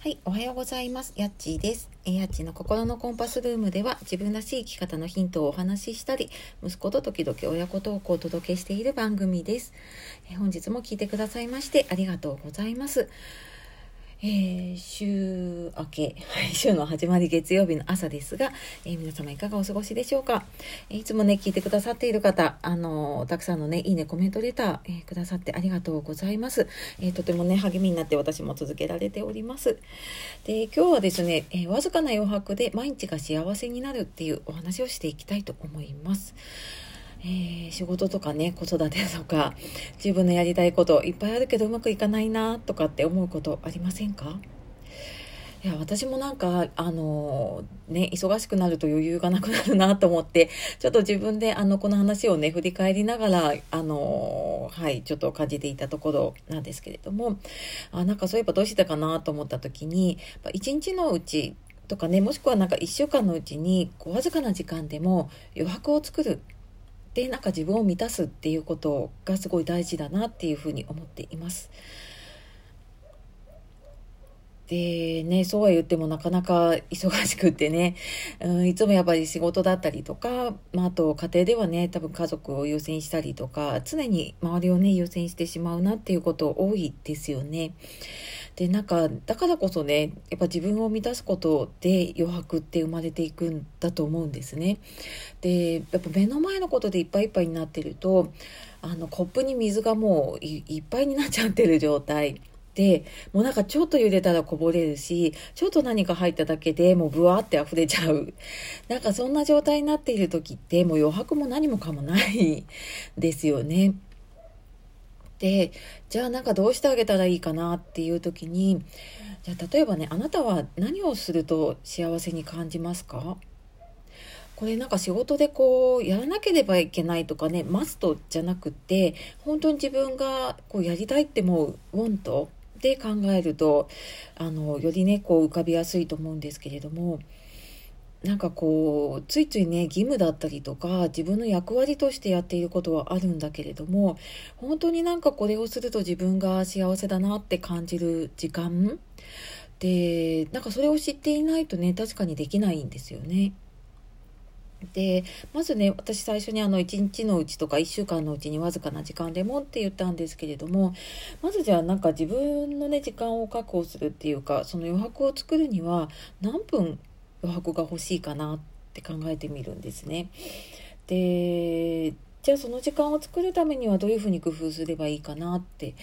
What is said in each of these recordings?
はい、おはようございます。やっちーです。えやっちの心のコンパスルームでは自分らしい生き方のヒントをお話ししたり、息子と時々親子トークをお届けしている番組です。え本日も聞いてくださいましてありがとうございます。えー、週明け、週の始まり月曜日の朝ですが、えー、皆様いかがお過ごしでしょうか、いつもね、聞いてくださっている方、あのたくさんのね、いいね、コメントレター、えくださってありがとうございます、えとてもね、励みになって私も続けられております。で、今日はですね、えわずかな余白で毎日が幸せになるっていうお話をしていきたいと思います。えー、仕事とかね子育てとか自分のやりたいこといっぱいあるけどうまくいかないなとかって思うことありませんか？いや私もなんかあのね忙しくなると余裕がなくなるなと思ってちょっと自分であのこの話をね振り返りながらあのはいちょっと感じていたところなんですけれどもあなんかそういえばどうしてたかなと思った時に一日のうちとかねもしくはなんか1週間のうちにこうわずかな時間でも余白を作るでなんか自分を満たすっていうことがすごい大事だなっていうふうに思っています。でね、そうは言ってもなかなか忙しくってね、うん、いつもやっぱり仕事だったりとか、まあ、あと家庭ではね、多分家族を優先したりとか、常に周りをね、優先してしまうなっていうこと多いですよね。でなんかだからこそねやっぱ自分を満たすことで余白って生まれていくんだと思うんですね。でやっぱ目の前のことでいっぱいいっぱいになってるとあのコップに水がもういっぱいになっちゃってる状態。でもうなんかちょっと茹でたらこぼれるしちょっと何か入っただけでもうブワーって溢れちゃうなんかそんな状態になっている時ってもう余白も何もかもないですよね。でじゃあなんかどうしてあげたらいいかなっていう時にじゃあ例えばねあなたは何をすると幸せに感じますか？これなんか仕事でこうやらなければいけないとかねマストじゃなくって本当に自分がこうやりたいって思うウォントで考えるとあのよりねこう浮かびやすいと思うんですけれどもなんかこうついついね義務だったりとか自分の役割としてやっていることはあるんだけれども本当になんかこれをすると自分が幸せだなって感じる時間？でなんかそれを知っていないとね確かにできないんですよね。でまずね私最初にあの1日のうちとか1週間のうちにわずかな時間でもって言ったんですけれどもまずじゃあなんか自分のね時間を確保するっていうかその余白を作るには何分余白が欲しいかなって考えてみるんですね。でじゃあその時間を作るためにはどういうふうに工夫すればいいかなって、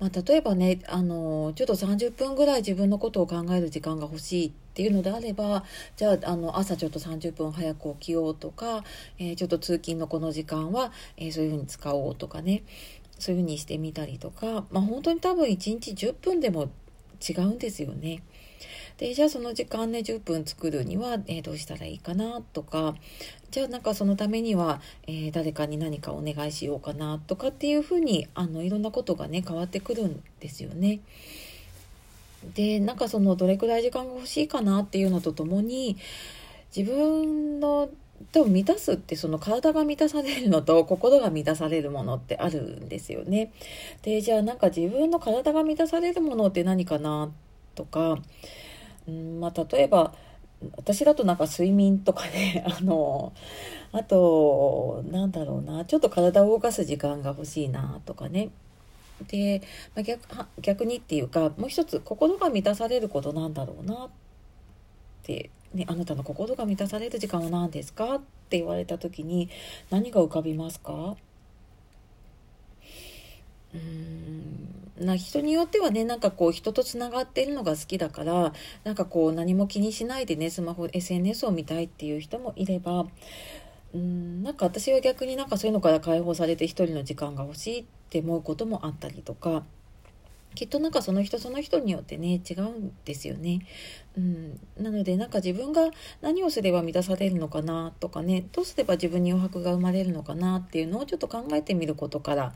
まあ、例えばねあのちょっと30分ぐらい自分のことを考える時間が欲しいっていうのであればじゃああの朝ちょっと30分早く起きようとか、えー、ちょっと通勤のこの時間は、えー、そういうふうに使おうとかねそういうふうにしてみたりとか、まあ、本当に多分1日10分でも違うんですよね。でじゃあその時間ね10分作るには、えー、どうしたらいいかなとかじゃあなんかそのためには、えー、誰かに何かお願いしようかなとかっていうふうにあのいろんなことがね変わってくるんですよね。でなんかそのどれくらい時間が欲しいかなっていうのとともに自分の多分満たすってその体が満たされるのと 心が満たされるものってあるんですよね。でじゃあなんか自分の体が満たされるものって何かなとかうんまあ、例えば私だとなんか睡眠とかね あのあとなんだろうなちょっと体を動かす時間が欲しいなとかね。で、まあ、逆逆にっていうかもう一つ心が満たされることなんだろうなって、ね、あなたの心が満たされる時間は何ですかって言われた時に何が浮かびますか？うん。な人によってはねなんかこう人とつながっているのが好きだからなんかこう何も気にしないでねスマホ SNS を見たいっていう人もいればうんなんか私は逆になんかそういうのから解放されて一人の時間が欲しいって思うこともあったりとかきっとなんかその人その人によってね違うんですよね。うん、なのでなんか自分が何をすれば満たされるのかなとかねどうすれば自分に余白が生まれるのかなっていうのをちょっと考えてみることから、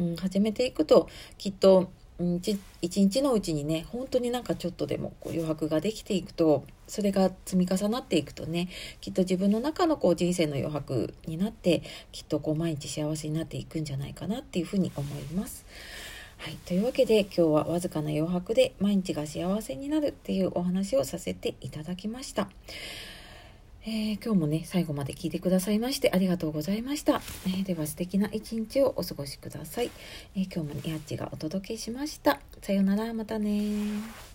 うん、始めていくときっと一日のうちにね本当になんかちょっとでもこう余白ができていくとそれが積み重なっていくとねきっと自分の中のこう人生の余白になってきっとこう毎日幸せになっていくんじゃないかなっていうふうに思います。はい、というわけで今日はわずかな余白で毎日が幸せになるっていうお話をさせていただきました。えー、今日もね、最後まで聞いてくださいましてありがとうございました。えー、では素敵な一日をお過ごしください。えー、今日もやっちがお届けしました。さようなら、またね